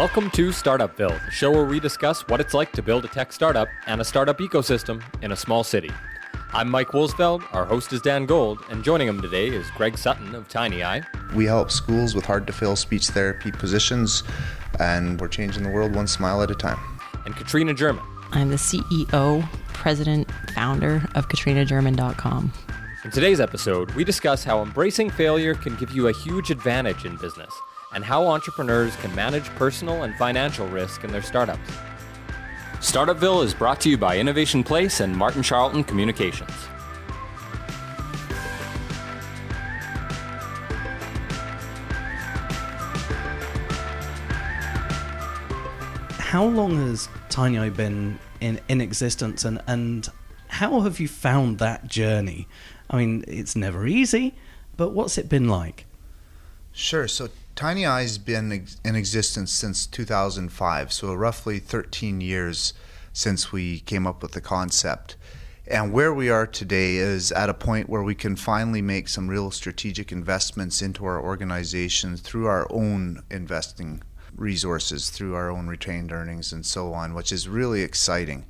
Welcome to Startupville, the show where we discuss what it's like to build a tech startup and a startup ecosystem in a small city. I'm Mike Woolsfeld, our host is Dan Gold, and joining him today is Greg Sutton of TinyEye. We help schools with hard to fill speech therapy positions, and we're changing the world one smile at a time. And Katrina German. I'm the CEO, president, founder of katrinagerman.com. In today's episode, we discuss how embracing failure can give you a huge advantage in business and how entrepreneurs can manage personal and financial risk in their startups. Startupville is brought to you by Innovation Place and Martin Charlton Communications. How long has TinyEye been in, in existence and, and how have you found that journey? I mean, it's never easy, but what's it been like? Sure. So TinyEye's been in existence since 2005, so roughly 13 years since we came up with the concept. And where we are today is at a point where we can finally make some real strategic investments into our organization through our own investing resources, through our own retained earnings, and so on, which is really exciting.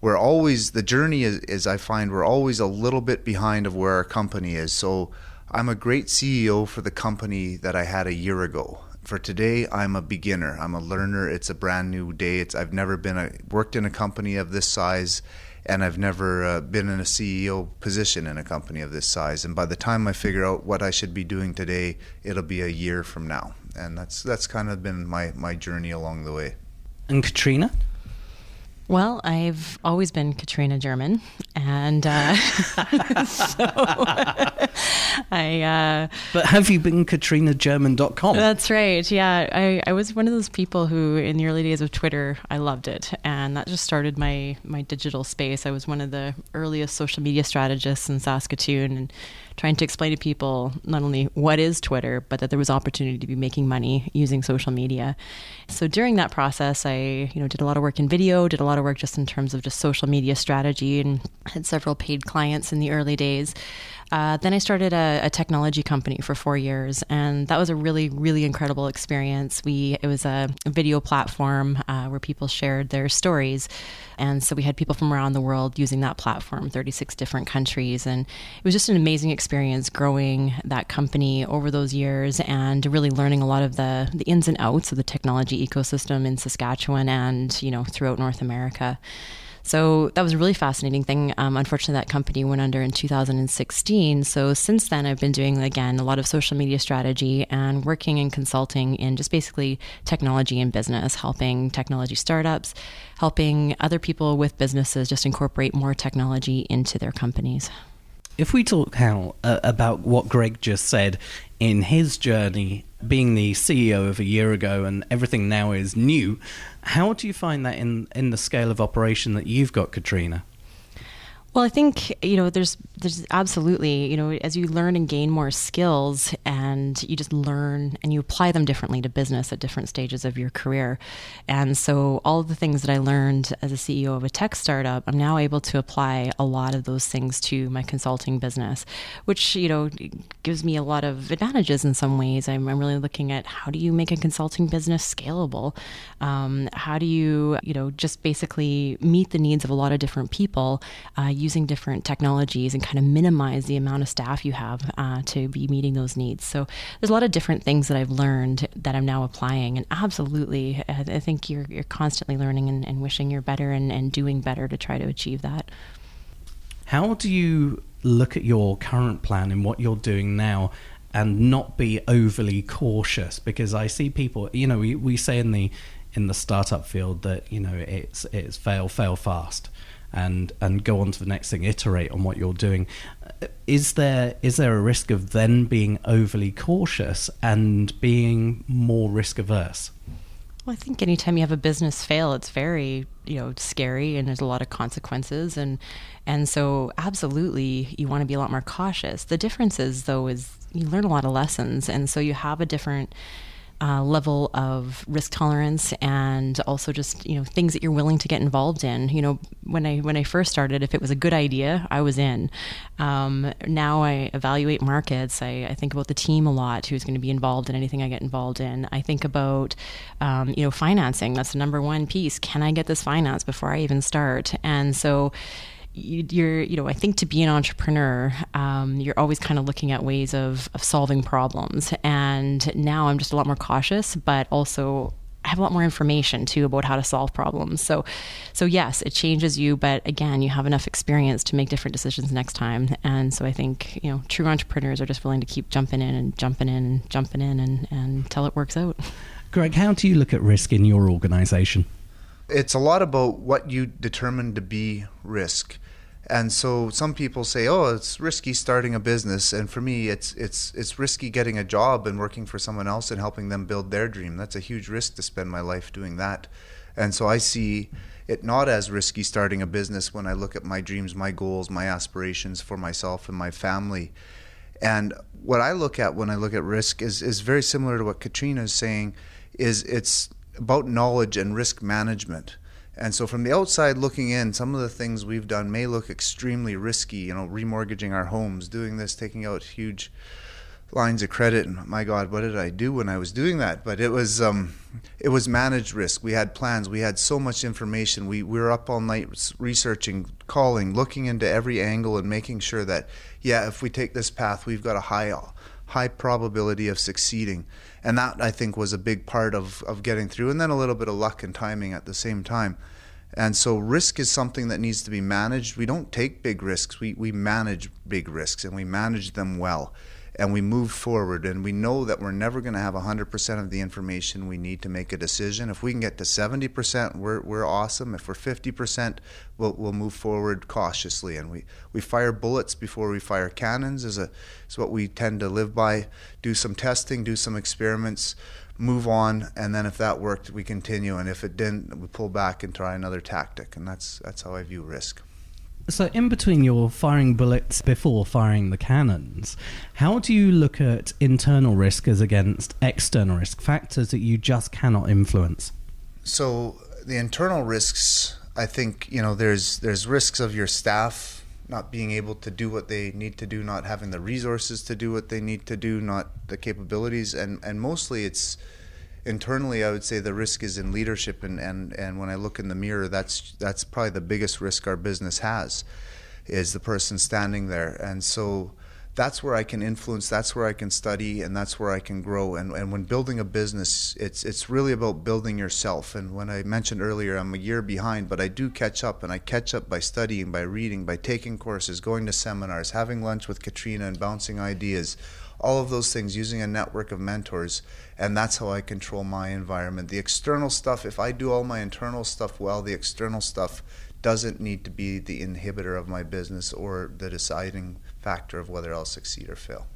We're always, the journey is, is I find, we're always a little bit behind of where our company is. So I'm a great CEO for the company that I had a year ago. For today, I'm a beginner. I'm a learner. It's a brand new day. It's I've never been a, worked in a company of this size, and I've never uh, been in a CEO position in a company of this size. And by the time I figure out what I should be doing today, it'll be a year from now. And that's that's kind of been my my journey along the way. And Katrina. Well, I've always been Katrina German, and uh, so I. Uh, but have you been KatrinaGerman.com? That's right. Yeah, I, I was one of those people who, in the early days of Twitter, I loved it, and that just started my my digital space. I was one of the earliest social media strategists in Saskatoon, and trying to explain to people not only what is Twitter, but that there was opportunity to be making money using social media. So during that process, I you know did a lot of work in video, did a lot of work just in terms of just social media strategy, and had several paid clients in the early days. Uh, then I started a, a, technology company for four years, and that was a really, really incredible experience. We it was a video platform uh, where people shared their stories, and so we had people from around the world using that platform, 36 different countries, and it was just an amazing experience growing that company over those years and really learning a lot of the the ins and outs of the technology ecosystem in Saskatchewan and you know throughout North America. So that was a really fascinating thing. Um, unfortunately, that company went under in 2016. So since then, I've been doing, again, a lot of social media strategy and working and consulting in just basically technology and business, helping technology startups, helping other people with businesses just incorporate more technology into their companies. If we talk how uh, about what Greg just said in his journey being the CEO of a year ago and everything now is new, how do you find that in in the scale of operation that you've got, Katrina? Well, I think you know there's there's absolutely you know as you learn and gain more skills and you just learn and you apply them differently to business at different stages of your career, and so all of the things that I learned as a CEO of a tech startup, I'm now able to apply a lot of those things to my consulting business, which you know gives me a lot of advantages in some ways. I'm, I'm really looking at how do you make a consulting business scalable, um, how do you you know just basically meet the needs of a lot of different people. Uh, using different technologies and kind of minimize the amount of staff you have uh, to be meeting those needs. So there's a lot of different things that I've learned that I'm now applying. And absolutely, I think you're, you're constantly learning and, and wishing you're better and, and doing better to try to achieve that. How do you look at your current plan and what you're doing now and not be overly cautious? Because I see people, you know, we, we say in the in the startup field that you know it's it's fail fail fast and and go on to the next thing, iterate on what you're doing. Is there is there a risk of then being overly cautious and being more risk averse? Well, I think anytime you have a business fail, it's very you know scary and there's a lot of consequences and and so absolutely you want to be a lot more cautious. The difference is though is you learn a lot of lessons and so you have a different uh, level of risk tolerance and also just you know things that you're willing to get involved in. You know, when I when I first started, if it was a good idea, I was in. Um, now I evaluate markets. I, I, think about the team a lot, who's going to be involved in anything I get involved in. I think about um, you know financing. That's the number one piece. Can I get this finance before I even start? And so you, are you know i think to be an entrepreneur um, you're always kind of looking at ways of, of solving problems and now i'm just a lot more cautious but also I have a lot more information too about how to solve problems. So, so yes, it changes you, but again, you have enough experience to make different decisions next time. And so, I think you know, true entrepreneurs are just willing to keep jumping in and jumping in and jumping in and, and until it works out. Greg, how do you look at risk in your organization? It's a lot about what you determine to be risk. And so some people say, "Oh, it's risky starting a business," and for me, it's it's it's risky getting a job and working for someone else and helping them build their dream. That's a huge risk to spend my life doing that. And so I see it not as risky starting a business when I look at my dreams, my goals, my aspirations for myself and my family. And what I look at when I look at risk is is very similar to what Katrina is saying. Is it's about knowledge and risk management. And so from the outside looking in, some of the things we've done may look extremely risky, you know, remortgaging our homes, doing this, taking out huge lines of credit and my god what did i do when i was doing that? But it was um, it was managed risk. We had plans. We had so much information. We, we were up all night researching calling looking into every angle and making sure that yeah if we take this path we've got a high high probability of succeeding and that I think was a big part of, of getting through, and then a little bit of luck and timing at the same time. And so risk is something that needs to be managed. We don't take big risks. We, we manage big risks and we manage them well and we move forward and we know that we're never going to have 100% of the information we need to make a decision. If we can get to 70% we're, we're awesome. If we're 50% we'll, we'll move forward cautiously. And we, we fire bullets before we fire cannons is, a, is what we tend to live by. Do some testing do some experiments move on and then if that worked we continue. And if it didn't we pull back and try another tactic. And that's that's how i view risk so, in between your firing bullets before firing the cannons, how do you look at internal risk as against external risk, factors that you just cannot influence? So, the internal risks, I think, you know, there's there's risks of your staff not being able to do what they need to do, not having the resources to do what they need to do, not the capabilities, and and mostly it's internally, I would say the risk is in leadership, and, and, and when I look in the mirror, that's that's probably the biggest risk our business has, is the person standing there, and so that's where I can influence, that's where I can study, and that's where I can grow. And, and when building a business, it's it's really about building yourself. And when I mentioned earlier, I'm a year behind, but I do catch up, and I catch up by studying, by reading, by taking courses, going to seminars, having lunch with Katrina, and bouncing ideas all of those things using a network of mentors and that's how i control my environment the external stuff if i do all my internal stuff well the external stuff doesn't need to be the inhibitor of my business or the deciding factor of whether i'll succeed or fail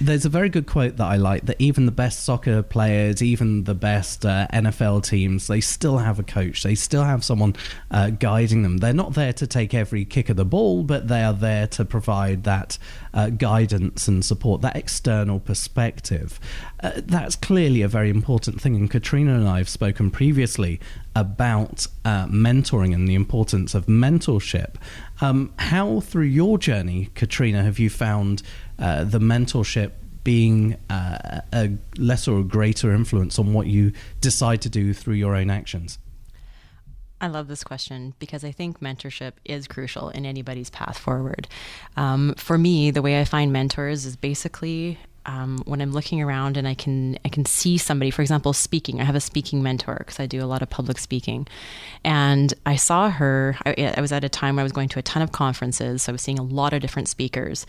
there's a very good quote that I like that even the best soccer players, even the best uh, NFL teams, they still have a coach. They still have someone uh, guiding them. They're not there to take every kick of the ball, but they are there to provide that uh, guidance and support, that external perspective. Uh, that's clearly a very important thing. And Katrina and I have spoken previously about uh, mentoring and the importance of mentorship. Um, how, through your journey, Katrina, have you found uh, the mentorship being uh, a lesser or greater influence on what you decide to do through your own actions? I love this question because I think mentorship is crucial in anybody's path forward. Um, for me, the way I find mentors is basically um, when I'm looking around and I can I can see somebody, for example, speaking. I have a speaking mentor because I do a lot of public speaking, and I saw her. I, I, was at a time where I was going to a ton of conferences, so I was seeing a lot of different speakers,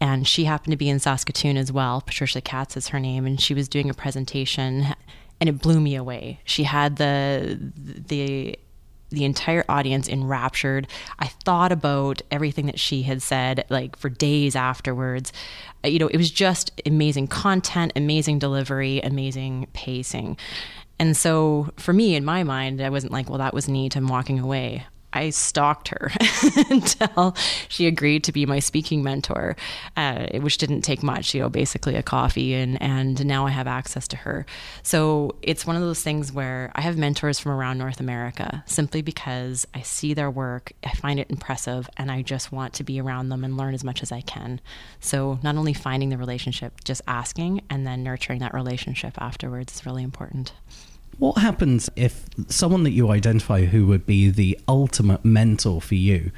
and she happened to be in Saskatoon as well. Patricia Katz is her name, and she was doing a presentation, and it blew me away. She had the the the entire audience enraptured. I thought about everything that she had said like for days afterwards. Uh, you know, it was just amazing content, amazing delivery, amazing pacing. And so for me in my mind, I wasn't like, well, that was neat. I'm walking away. I stalked her until she agreed to be my speaking mentor, uh, which didn't take much, you know, basically a coffee, and, and now I have access to her. So it's one of those things where I have mentors from around North America simply because I see their work, I find it impressive, and I just want to be around them and learn as much as I can. So not only finding the relationship, just asking and then nurturing that relationship afterwards is really important. What happens if someone that you identify who would be the ultimate mentor for you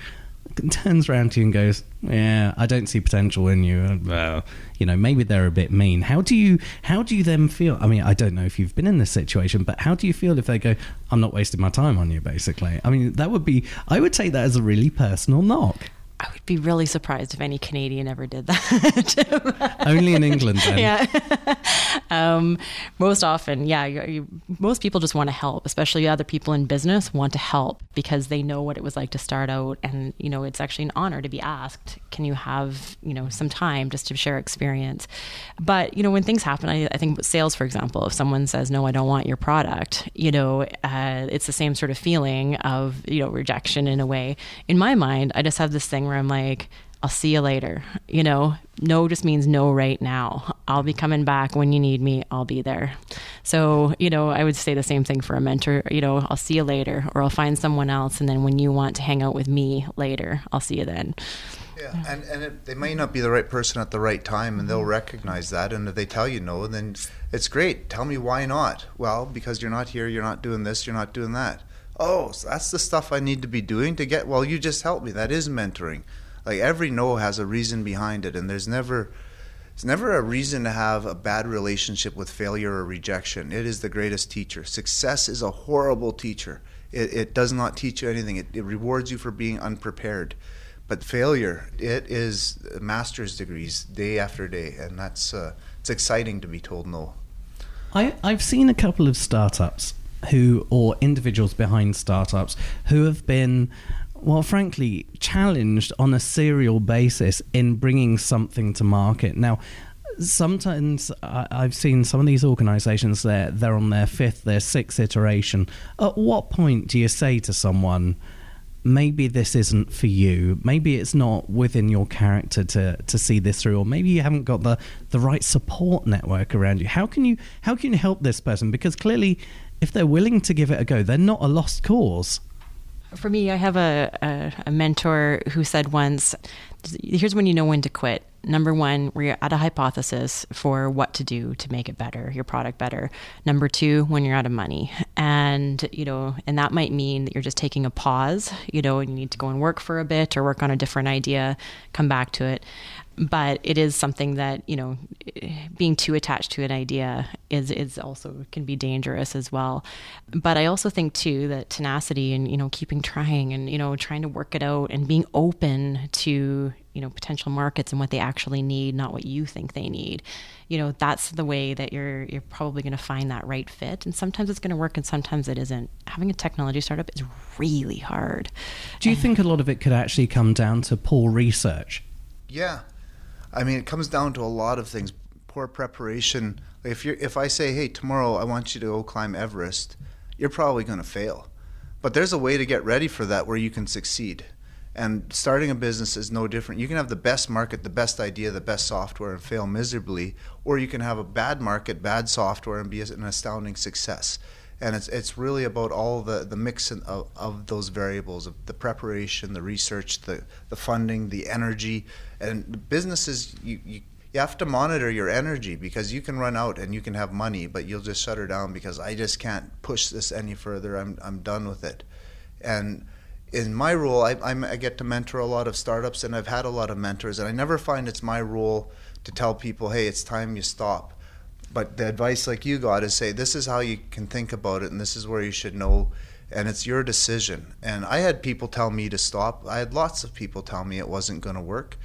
turns around to you and goes, "Yeah, I don't see potential in you." Uh, well, you know, maybe they're a bit mean. How do you how do you then feel? I mean, I don't know if you've been in this situation, but how do you feel if they go, "I'm not wasting my time on you"? Basically, I mean, that would be. I would take that as a really personal knock. I would be really surprised if any Canadian ever did that. Only in England, then. Yeah. um, most often, yeah. You, you, most people just want to help, especially other people in business want to help because they know what it was like to start out, and you know it's actually an honor to be asked. Can you have you know some time just to share experience? But you know when things happen, I, I think sales, for example, if someone says no, I don't want your product, you know, uh, it's the same sort of feeling of you know rejection in a way. In my mind, I just have this thing where I'm like, I'll see you later. You know, no just means no right now. I'll be coming back when you need me. I'll be there. So, you know, I would say the same thing for a mentor. You know, I'll see you later, or I'll find someone else. And then when you want to hang out with me later, I'll see you then. Yeah, and, and it, they may not be the right person at the right time, and they'll mm-hmm. recognize that. And if they tell you no, then it's great. Tell me why not. Well, because you're not here, you're not doing this, you're not doing that oh, so that's the stuff I need to be doing to get. Well, you just helped me. That is mentoring. Like every no has a reason behind it, and there's never. It's never a reason to have a bad relationship with failure or rejection. It is the greatest teacher. Success is a horrible teacher. It, it does not teach you anything. It, it rewards you for being unprepared. But failure, it is master's degrees day after day, and that's uh, it's exciting to be told no. I, I've seen a couple of startups who or individuals behind startups who have been well, frankly, challenged on a serial basis in bringing something to market. Now, sometimes I've seen some of these organisations they're they're on their fifth, their sixth iteration. At what point do you say to someone? Maybe this isn't for you. Maybe it's not within your character to, to see this through, or maybe you haven't got the, the right support network around you. How can you how can you help this person? Because clearly if they're willing to give it a go, they're not a lost cause. For me, I have a, a, a mentor who said once, here's when you know when to quit. Number one, you're at a hypothesis for what to do to make it better, your product better. Number two, when you're out of money. And, you know, and that might mean that you're just taking a pause, you know, and you need to go and work for a bit or work on a different idea, come back to it but it is something that you know being too attached to an idea is is also can be dangerous as well. But i also think too that tenacity and you know keeping trying and you know trying to work it out and being open to you know potential markets and what they actually need not what you think they need. You know that's the way that you're you're probably going to find that right fit. And sometimes it's going to work and sometimes it isn't. Having a technology startup is really hard. Do you and, think a lot of it could actually come down to poor research? Yeah I mean, it comes down to a lot of things. Poor preparation. If you if I say, "Hey, tomorrow I want you to go climb Everest," you're probably going to fail. But there's a way to get ready for that where you can succeed. And starting a business is no different. You can have the best market, the best idea, the best software and fail miserably, or you can have a bad market, bad software and be an astounding success and it's it's really about all the the mix of, of those variables of the preparation, the research, the the funding, the energy, and businesses you. you you have to monitor your energy because you can run out and you can have money, but you'll just shut her down because I just can't push this any further. I'm I'm done with it, and in my role, I, I get to mentor a lot of startups, and I've had a lot of mentors, and I never find it's my role to tell people, "Hey, it's time you stop." but the advice like you got is say this is how you can think about it and this is where you should know and it's your decision and i had people tell me to stop i had lots of people tell me it wasn't going to work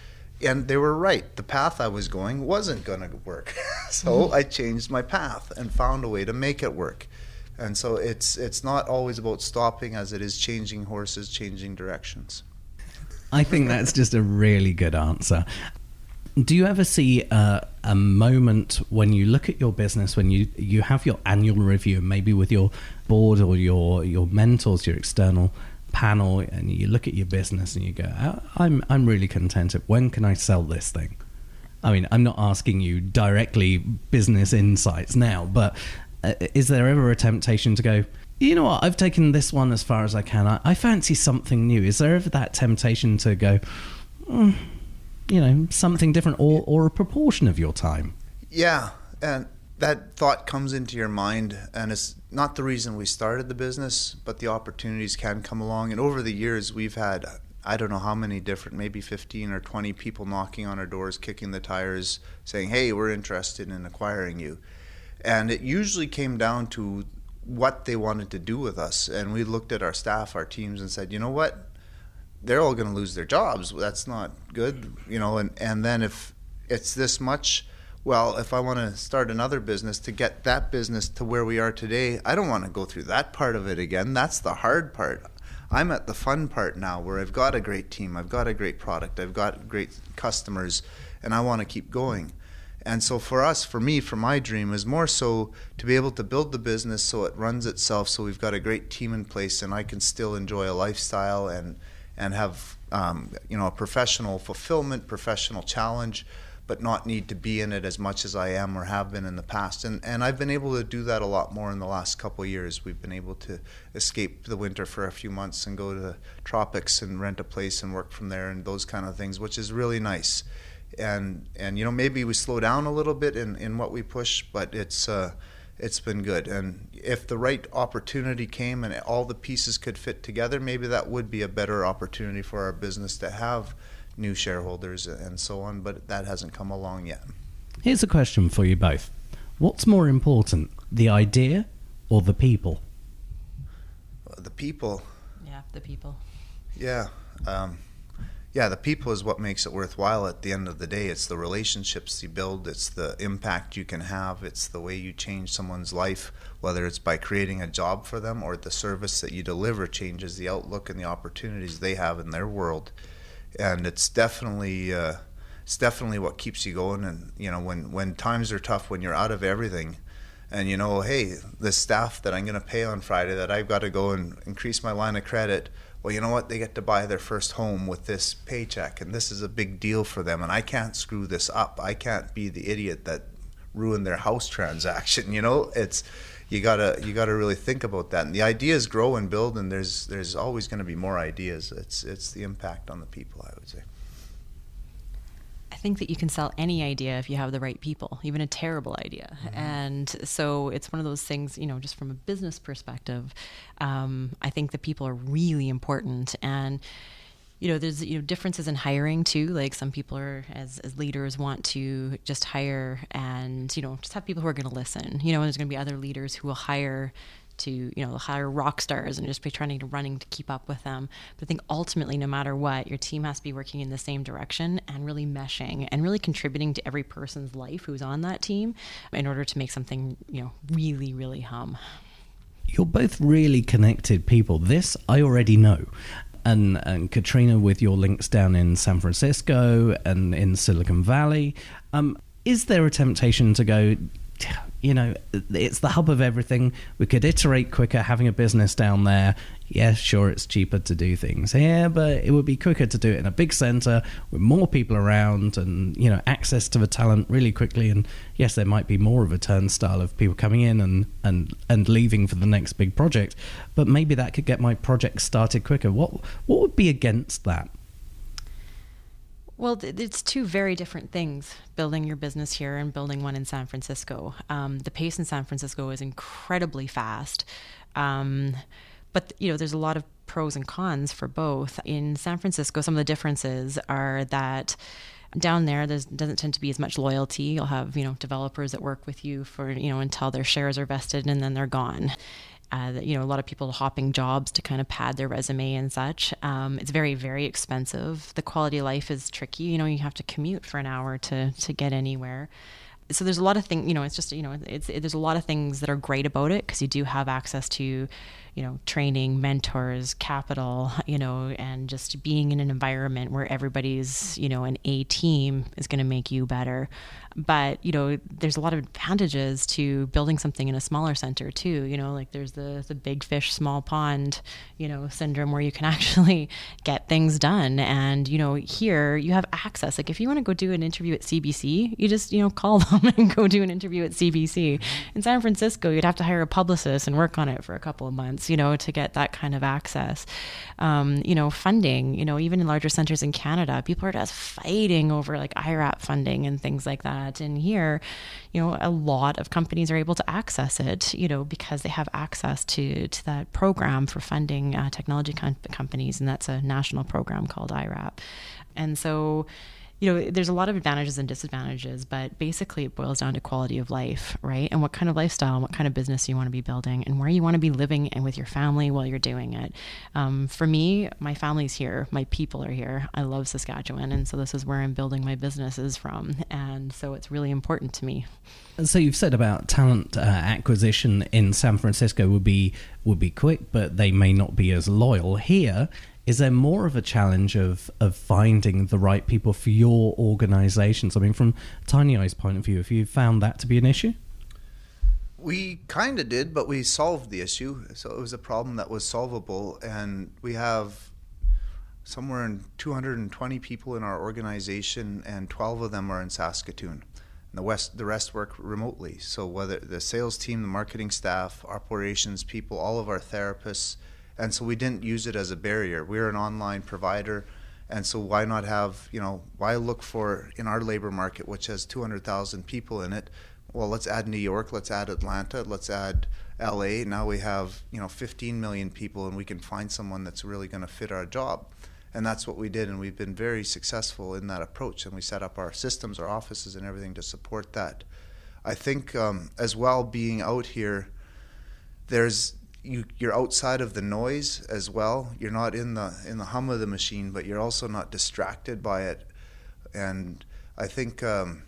and they were right. The path i was going wasn't going to work. So mm-hmm. i changed my path and found a way to make it work. And so it's it's not always about stopping as it is changing horses changing directions. I think that's just a really good answer. Do you ever see a, a moment when you look at your business, when you, you have your annual review, maybe with your board or your, your mentors, your external panel and you look at your business and you go, "Uh, I'm I'm really contented. When can I sell this thing? I mean, I'm not asking you directly business insights now, but uh, is there ever a temptation to go? You know what? I've taken this one as far as I can. I, I fancy something new. Is there ever that temptation to go, mm, you know, something different, or or a proportion of your time? Yeah, and that thought comes into your mind, and it's not the reason we started the business, but the opportunities can come along. And over the years, we've had I don't know how many different, maybe 15 or 20 people knocking on our doors, kicking the tires, saying, "Hey, we're interested in acquiring you." And it usually came down to what they wanted to do with us. And we looked at our staff, our teams, and said, "You know what? They're all going to lose their jobs. That's not good, you know." And and then if it's this much well, if I want to start another business to get that business to where we are today, I don't want to go through that part of it again. That's the hard part. I'm at the fun part now where I've got a great team, I've got a great product, I've got great customers, and I want to keep going. And so for us, for me, for my dream is more so to be able to build the business so it runs itself, so we've got a great team in place, and I can still enjoy a lifestyle and and have um, you know a professional fulfillment, professional challenge but not need to be in it as much as I am or have been in the past. And and I've been able to do that a lot more in the last couple years. We've been able to escape the winter for a few months and go to the tropics and rent a place and work from there and those kind of things, which is really nice. And and you know maybe we slow down a little bit in, in what we push, but it's uh, it's been good. And if the right opportunity came and all the pieces could fit together, maybe that would be a better opportunity for our business to have new shareholders and so on, but that hasn't come along yet. Here's a question for you both What's more important, the idea or the people? The people. Yeah, the people. Yeah. Um, yeah, the people is what makes it worthwhile at the end of the day. It's the relationships you build, it's the impact you can have, it's the way you change someone's life, whether it's by creating a job for them or the service that you deliver changes the outlook and the opportunities they have in their world and it's definitely uh, it's definitely what keeps you going. And you know, when when times are tough, when you're out of everything, and you know, hey, the staff that I'm going to pay on Friday, that I've got to go and increase my line of credit. Well, you know what? They get to buy their first home with this paycheck, and this is a big deal for them. And I can't screw this up. I can't be the idiot that ruined their house transaction. You know, it's you gotta you gotta really think about that. And the ideas grow and build, and there's there's always going to be more ideas. It's it's the impact on the people, I would say. I think that you can sell any idea if you have the right people, even a terrible idea. Mm-hmm. And so it's one of those things, you know, just from a business perspective, um, I think the people are really important. And you know there's you know differences in hiring too like some people are as, as leaders want to just hire and you know just have people who are going to listen you know and there's going to be other leaders who will hire to you know hire rock stars and just be trying to running to keep up with them. But i think ultimately no matter what your team has to be working in the same direction and really meshing and really contributing to every person's life who's on that team in order to make something you know really really hum. You're both really connected people. This I already know and, and Katrina with your links down in San Francisco and in Silicon Valley. Um, is there a temptation to go, you know, it's the hub of everything. We could iterate quicker having a business down there. Yeah, sure, it's cheaper to do things here, but it would be quicker to do it in a big center with more people around and, you know, access to the talent really quickly. And yes, there might be more of a turnstile of people coming in and, and, and leaving for the next big project, but maybe that could get my project started quicker. What, what would be against that? Well, it's two very different things building your business here and building one in San Francisco. Um, the pace in San Francisco is incredibly fast. Um, but, you know, there's a lot of pros and cons for both. In San Francisco, some of the differences are that down there there doesn't tend to be as much loyalty you'll have you know developers that work with you for you know until their shares are vested and then they're gone uh, you know, a lot of people hopping jobs to kind of pad their resume and such. Um, it's very, very expensive. The quality of life is tricky. You know, you have to commute for an hour to to get anywhere. So there's a lot of things. You know, it's just you know, it's it, there's a lot of things that are great about it because you do have access to, you know, training, mentors, capital, you know, and just being in an environment where everybody's, you know, an A team is going to make you better. But, you know, there's a lot of advantages to building something in a smaller center too. You know, like there's the, the big fish, small pond, you know, syndrome where you can actually get things done. And, you know, here you have access. Like if you want to go do an interview at CBC, you just, you know, call them and go do an interview at CBC. In San Francisco, you'd have to hire a publicist and work on it for a couple of months, you know, to get that kind of access. Um, you know, funding, you know, even in larger centers in Canada, people are just fighting over like IRAP funding and things like that. And here, you know, a lot of companies are able to access it, you know, because they have access to, to that program for funding uh, technology com- companies. And that's a national program called IRAP. And so, you know, there's a lot of advantages and disadvantages, but basically it boils down to quality of life, right? And what kind of lifestyle, what kind of business you want to be building, and where you want to be living and with your family while you're doing it. Um, for me, my family's here, my people are here. I love Saskatchewan, and so this is where I'm building my businesses from, and so it's really important to me. So you've said about talent uh, acquisition in San Francisco would be would be quick, but they may not be as loyal. Here, is there more of a challenge of of finding the right people for your organizations? I mean, from TinyEye's point of view, have you found that to be an issue? We kind of did, but we solved the issue. So it was a problem that was solvable, and we have somewhere in 220 people in our organization, and 12 of them are in Saskatoon And the west the rest work remotely. So whether the sales team, the marketing staff, operations people, all of our therapists, and so we didn't use it as a barrier. We're an online provider, and so why not have you know why look for in our labor market, which has 200,000 people in it? Well, let's add New York, let's add Atlanta, let's add LA. Now we have you know 15 million people, and we can find someone that's really going to fit our job and that's what we did and we've been very successful in that approach and we set up our systems our offices and everything to support that i think um, as well being out here there's you, you're outside of the noise as well you're not in the in the hum of the machine but you're also not distracted by it and i think um,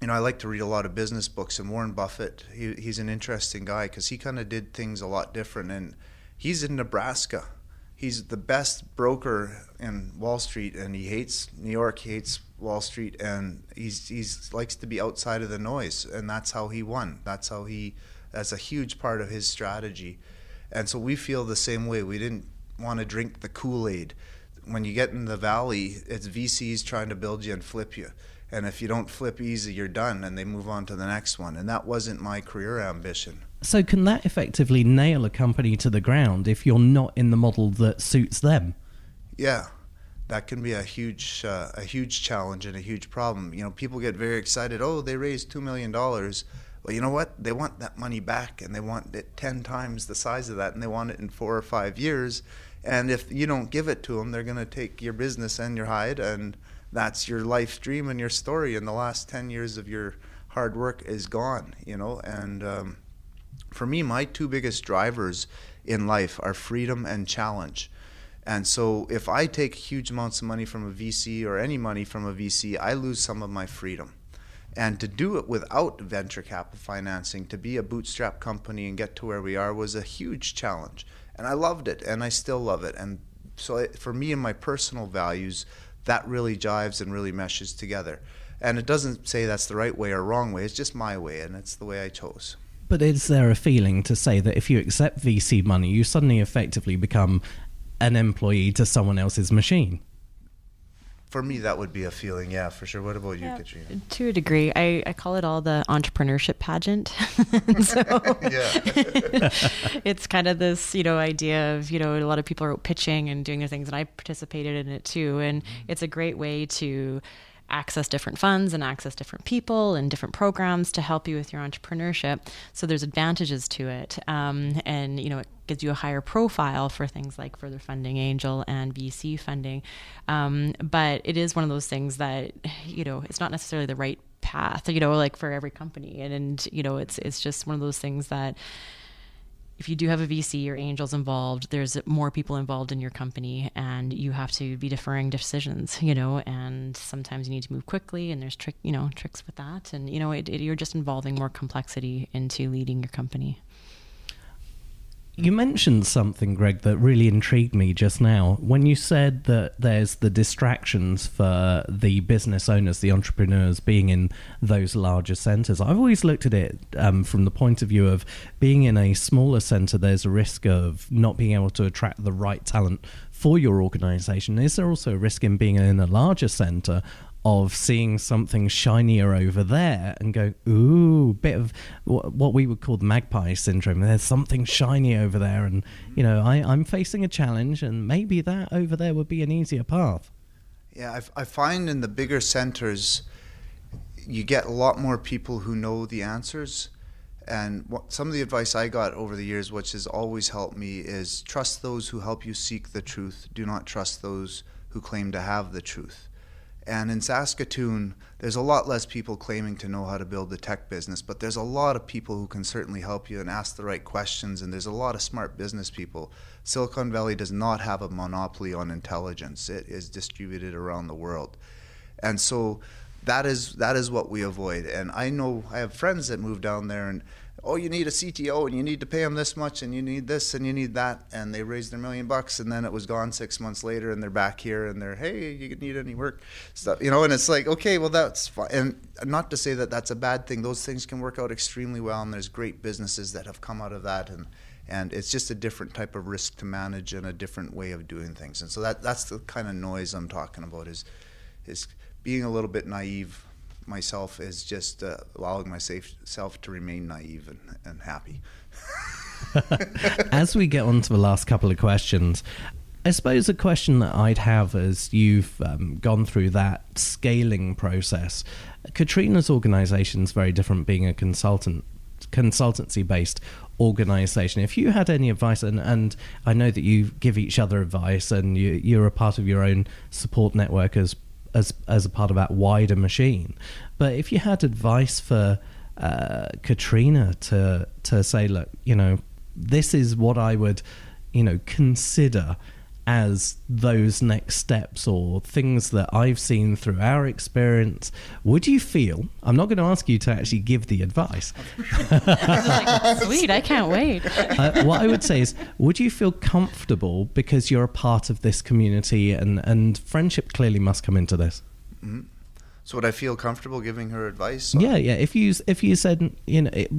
you know, I like to read a lot of business books, and Warren Buffett, he, he's an interesting guy because he kind of did things a lot different. And he's in Nebraska, he's the best broker in Wall Street, and he hates New York. He hates Wall Street, and he's he's likes to be outside of the noise, and that's how he won. That's how he. That's a huge part of his strategy, and so we feel the same way. We didn't want to drink the Kool Aid. When you get in the valley, it's VCs trying to build you and flip you. And if you don't flip easy, you're done, and they move on to the next one. And that wasn't my career ambition. So, can that effectively nail a company to the ground if you're not in the model that suits them? Yeah, that can be a huge, uh, a huge challenge and a huge problem. You know, people get very excited. Oh, they raised two million dollars. Well, you know what? They want that money back, and they want it ten times the size of that, and they want it in four or five years. And if you don't give it to them, they're going to take your business and your hide, and that's your life dream and your story. And the last ten years of your hard work is gone. You know, and um, for me, my two biggest drivers in life are freedom and challenge. And so if I take huge amounts of money from a VC or any money from a VC, I lose some of my freedom. And to do it without venture capital financing, to be a bootstrap company and get to where we are was a huge challenge. And I loved it and I still love it. And so it, for me and my personal values, that really jives and really meshes together. And it doesn't say that's the right way or wrong way, it's just my way and it's the way I chose. But is there a feeling to say that if you accept VC money, you suddenly effectively become an employee to someone else's machine? For me, that would be a feeling, yeah, for sure. What about you, yeah, Katrina? To a degree, I, I call it all the entrepreneurship pageant. so it's kind of this, you know, idea of, you know, a lot of people are pitching and doing their things, and I participated in it too. And mm-hmm. it's a great way to access different funds and access different people and different programs to help you with your entrepreneurship. So there's advantages to it, um, and you know it gives you a higher profile for things like further funding, angel, and VC funding. Um, but it is one of those things that you know it's not necessarily the right path, you know, like for every company, and, and you know it's it's just one of those things that if you do have a VC or angels involved, there's more people involved in your company, and you have to be deferring decisions, you know. And sometimes you need to move quickly, and there's trick, you know, tricks with that, and you know, it, it, you're just involving more complexity into leading your company. You mentioned something, Greg, that really intrigued me just now. When you said that there's the distractions for the business owners, the entrepreneurs being in those larger centers, I've always looked at it um, from the point of view of being in a smaller center, there's a risk of not being able to attract the right talent for your organization. Is there also a risk in being in a larger center of seeing something shinier over there and go, ooh, bit of what we would call the magpie syndrome. There's something shiny over there, and you know, I, I'm facing a challenge, and maybe that over there would be an easier path. Yeah, I, I find in the bigger centers, you get a lot more people who know the answers. And what, some of the advice I got over the years, which has always helped me, is trust those who help you seek the truth. Do not trust those who claim to have the truth. And in Saskatoon, there's a lot less people claiming to know how to build the tech business, but there's a lot of people who can certainly help you and ask the right questions, and there's a lot of smart business people. Silicon Valley does not have a monopoly on intelligence, it is distributed around the world. And so that is that is what we avoid. And I know I have friends that move down there and oh, you need a CTO and you need to pay them this much and you need this and you need that. And they raised their million bucks and then it was gone six months later and they're back here and they're, hey, you need any work stuff, you know, and it's like, okay, well, that's fine. And not to say that that's a bad thing. Those things can work out extremely well and there's great businesses that have come out of that. And, and it's just a different type of risk to manage and a different way of doing things. And so that, that's the kind of noise I'm talking about is, is being a little bit naive myself is just uh, allowing myself to remain naive and, and happy. As we get on to the last couple of questions, I suppose a question that I'd have as you've um, gone through that scaling process, Katrina's organization is very different being a consultant consultancy based organization if you had any advice and, and i know that you give each other advice and you, you're a part of your own support network as as as a part of that wider machine. But if you had advice for uh, Katrina to to say, look, you know, this is what I would, you know, consider as those next steps or things that I've seen through our experience, would you feel? I'm not going to ask you to actually give the advice. like, Sweet, I can't wait. uh, what I would say is, would you feel comfortable because you're a part of this community and, and friendship clearly must come into this? Mm-hmm. So would I feel comfortable giving her advice? Or? Yeah, yeah. If you if you said you know. It,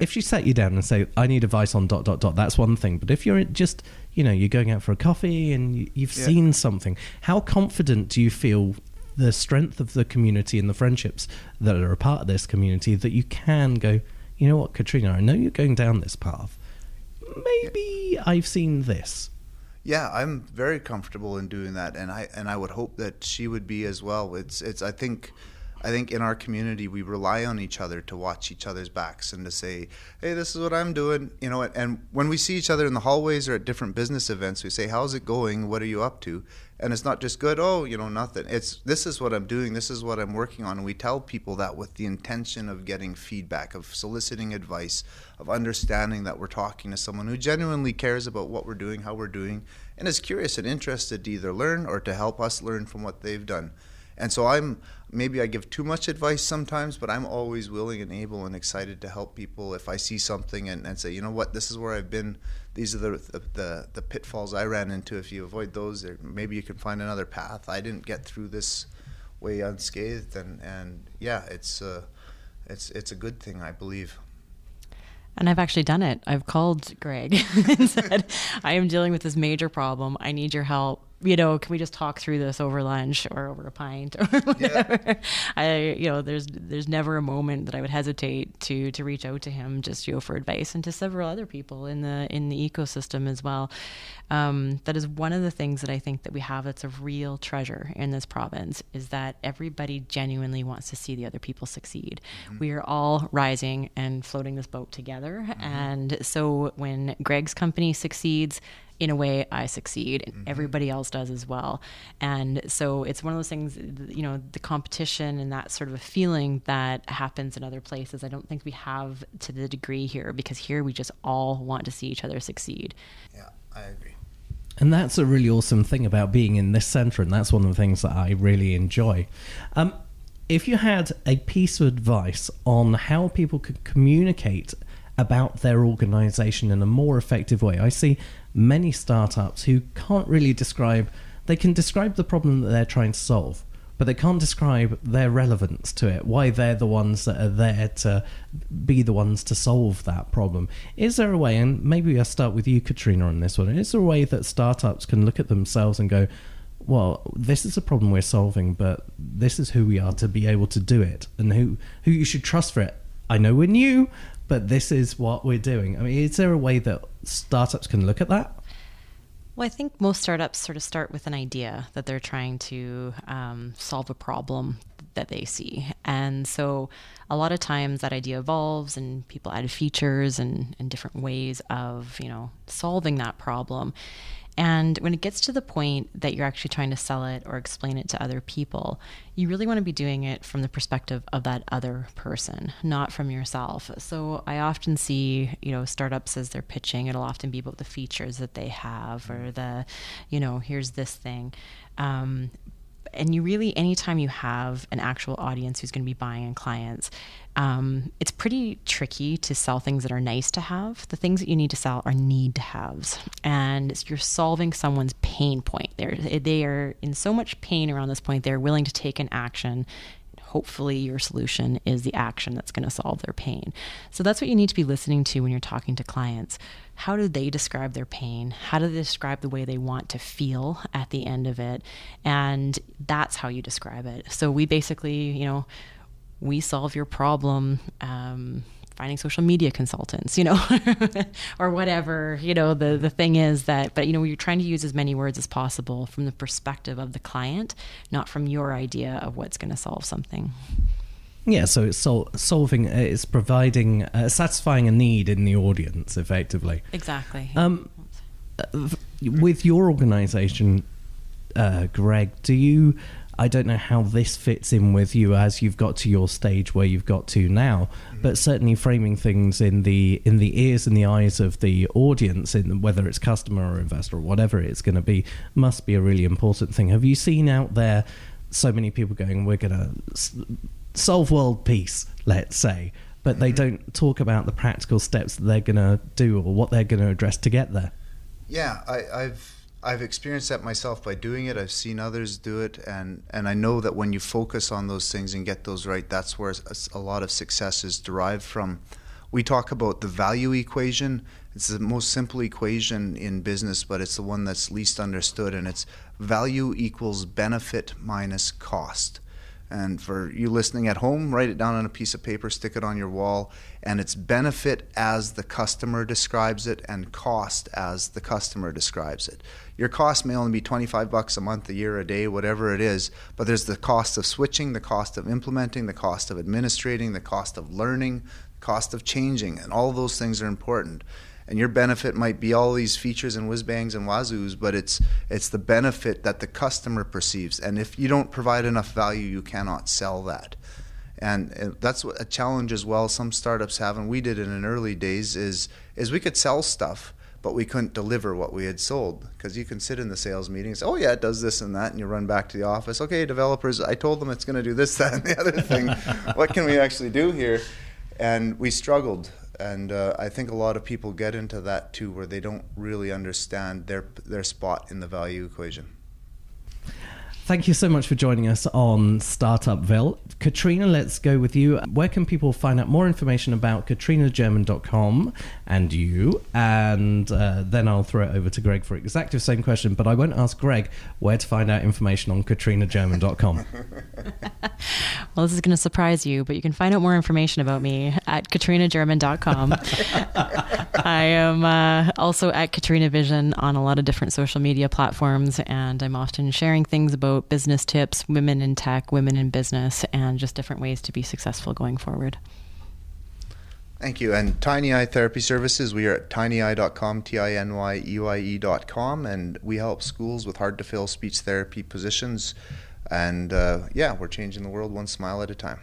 if she sat you down and say, "I need advice on dot dot dot," that's one thing. But if you're just, you know, you're going out for a coffee and you, have yeah. seen something, how confident do you feel the strength of the community and the friendships that are a part of this community that you can go, you know what, Katrina, I know you're going down this path. Maybe yeah. I've seen this. Yeah, I'm very comfortable in doing that, and I and I would hope that she would be as well. It's it's I think I think in our community we rely on each other to watch each other's backs and to say, "Hey, this is what I'm doing," you know. And when we see each other in the hallways or at different business events, we say, "How's it going? What are you up to?" And it's not just good. Oh, you know, nothing. It's this is what I'm doing. This is what I'm working on. And we tell people that with the intention of getting feedback, of soliciting advice, of understanding that we're talking to someone who genuinely cares about what we're doing, how we're doing, and is curious and interested to either learn or to help us learn from what they've done. And so I'm maybe I give too much advice sometimes, but I'm always willing and able and excited to help people if I see something and, and say, you know what, this is where I've been. These are the, the, the, pitfalls I ran into. If you avoid those, maybe you can find another path. I didn't get through this way unscathed, and, and yeah, it's, uh, it's, it's a good thing, I believe. And I've actually done it. I've called Greg and said, I am dealing with this major problem. I need your help you know, can we just talk through this over lunch or over a pint or whatever? Yeah. I, you know, there's there's never a moment that I would hesitate to to reach out to him just you know for advice and to several other people in the in the ecosystem as well. Um, that is one of the things that I think that we have that's a real treasure in this province is that everybody genuinely wants to see the other people succeed. Mm-hmm. We are all rising and floating this boat together, mm-hmm. and so when Greg's company succeeds in a way I succeed and mm-hmm. everybody else does as well. And so it's one of those things, you know, the competition and that sort of a feeling that happens in other places. I don't think we have to the degree here because here we just all want to see each other succeed. Yeah, I agree. And that's a really awesome thing about being in this center, and that's one of the things that I really enjoy. Um, if you had a piece of advice on how people could communicate about their organization in a more effective way. I see many startups who can't really describe, they can describe the problem that they're trying to solve, but they can't describe their relevance to it, why they're the ones that are there to be the ones to solve that problem. Is there a way, and maybe I'll start with you, Katrina, on this one, is there a way that startups can look at themselves and go, well, this is a problem we're solving, but this is who we are to be able to do it and who, who you should trust for it. I know we're new, but this is what we're doing. I mean, is there a way that startups can look at that? Well, I think most startups sort of start with an idea that they're trying to um, solve a problem that they see. And so a lot of times that idea evolves and people add features and, and different ways of, you know, solving that problem. And when it gets to the point that you're actually trying to sell it or explain it to other people, you really want to be doing it from the perspective of that other person, not from yourself. So I often see, you know, startups as they're pitching, it'll often be about the features that they have or the, you know, here's this thing. Um, and you really anytime you have an actual audience who's going to be buying and clients um, it's pretty tricky to sell things that are nice to have. The things that you need to sell are need to haves. And you're solving someone's pain point. They're they are in so much pain around this point they're willing to take an action hopefully your solution is the action that's going to solve their pain. So that's what you need to be listening to when you're talking to clients. How do they describe their pain? How do they describe the way they want to feel at the end of it? And that's how you describe it. So we basically, you know, we solve your problem. Um, finding social media consultants, you know, or whatever, you know, the, the thing is that, but, you know, you're trying to use as many words as possible from the perspective of the client, not from your idea of what's going to solve something. Yeah, so it's sol- solving, uh, it's providing, uh, satisfying a need in the audience, effectively. Exactly. Um, uh, with your organization, uh, Greg, do you I don't know how this fits in with you as you've got to your stage where you've got to now, mm-hmm. but certainly framing things in the in the ears and the eyes of the audience, in whether it's customer or investor or whatever it's going to be, must be a really important thing. Have you seen out there so many people going, "We're going to s- solve world peace," let's say, but they mm-hmm. don't talk about the practical steps that they're going to do or what they're going to address to get there? Yeah, I, I've I've experienced that myself by doing it. I've seen others do it, and and I know that when you focus on those things and get those right, that's where a, lot of success is derived from. We talk about the value equation. It's the most simple equation in business, but it's the one that's least understood, and it's value equals benefit minus cost. And for you listening at home, write it down on a piece of paper, stick it on your wall, and it's benefit as the customer describes it and cost as the customer describes it. Your cost may only be 25 bucks a month, a year, a day, whatever it is, but there's the cost of switching, the cost of implementing, the cost of administrating, the cost of learning, the cost of changing, and all those things are important and your benefit might be all these features and whiz bangs and wazoos, but it's it's the benefit that the customer perceives. And if you don't provide enough value, you cannot sell that. And that's a challenge as well. Some startups have, and we did in early days. Is is we could sell stuff, but we couldn't deliver what we had sold because you can sit in the sales meetings. Oh yeah, it does this and that, and you run back to the office. Okay, developers, I told them it's going to do this, that, and the other thing. what can we actually do here? And we struggled and uh, I think a lot of people get into that too, where they don't really understand their their spot in the value equation. Thank you so much for joining us on Startupville. Katrina, let's go with you. Where can people find out more information about katrinagerman.com and you? And uh, then I'll throw it over to Greg for exactly the same question, but I won't ask Greg where to find out information on katrinagerman.com. well, this is going to surprise you, but you can find out more information about me at katrinagerman.com. I am uh, also at Katrina Vision on a lot of different social media platforms, and I'm often sharing things about business tips, women in tech, women in business, and just different ways to be successful going forward. Thank you. And TinyEye Therapy Services, we are at tinyeye.com, T I N Y E Y E.com, and we help schools with hard to fill speech therapy positions. And uh, yeah, we're changing the world one smile at a time.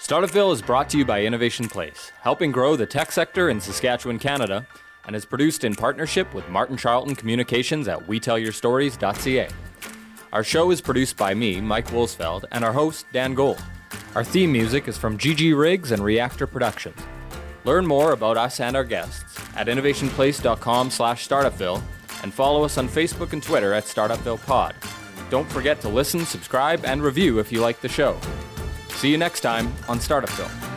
Startupville is brought to you by Innovation Place, helping grow the tech sector in Saskatchewan, Canada, and is produced in partnership with Martin Charlton Communications at WeTellYourStories.ca. Our show is produced by me, Mike Wolsfeld, and our host, Dan Gold. Our theme music is from GG Riggs and Reactor Productions. Learn more about us and our guests at innovationplace.com slash startupville and follow us on Facebook and Twitter at startupvillepod. Don't forget to listen, subscribe, and review if you like the show. See you next time on Startupville.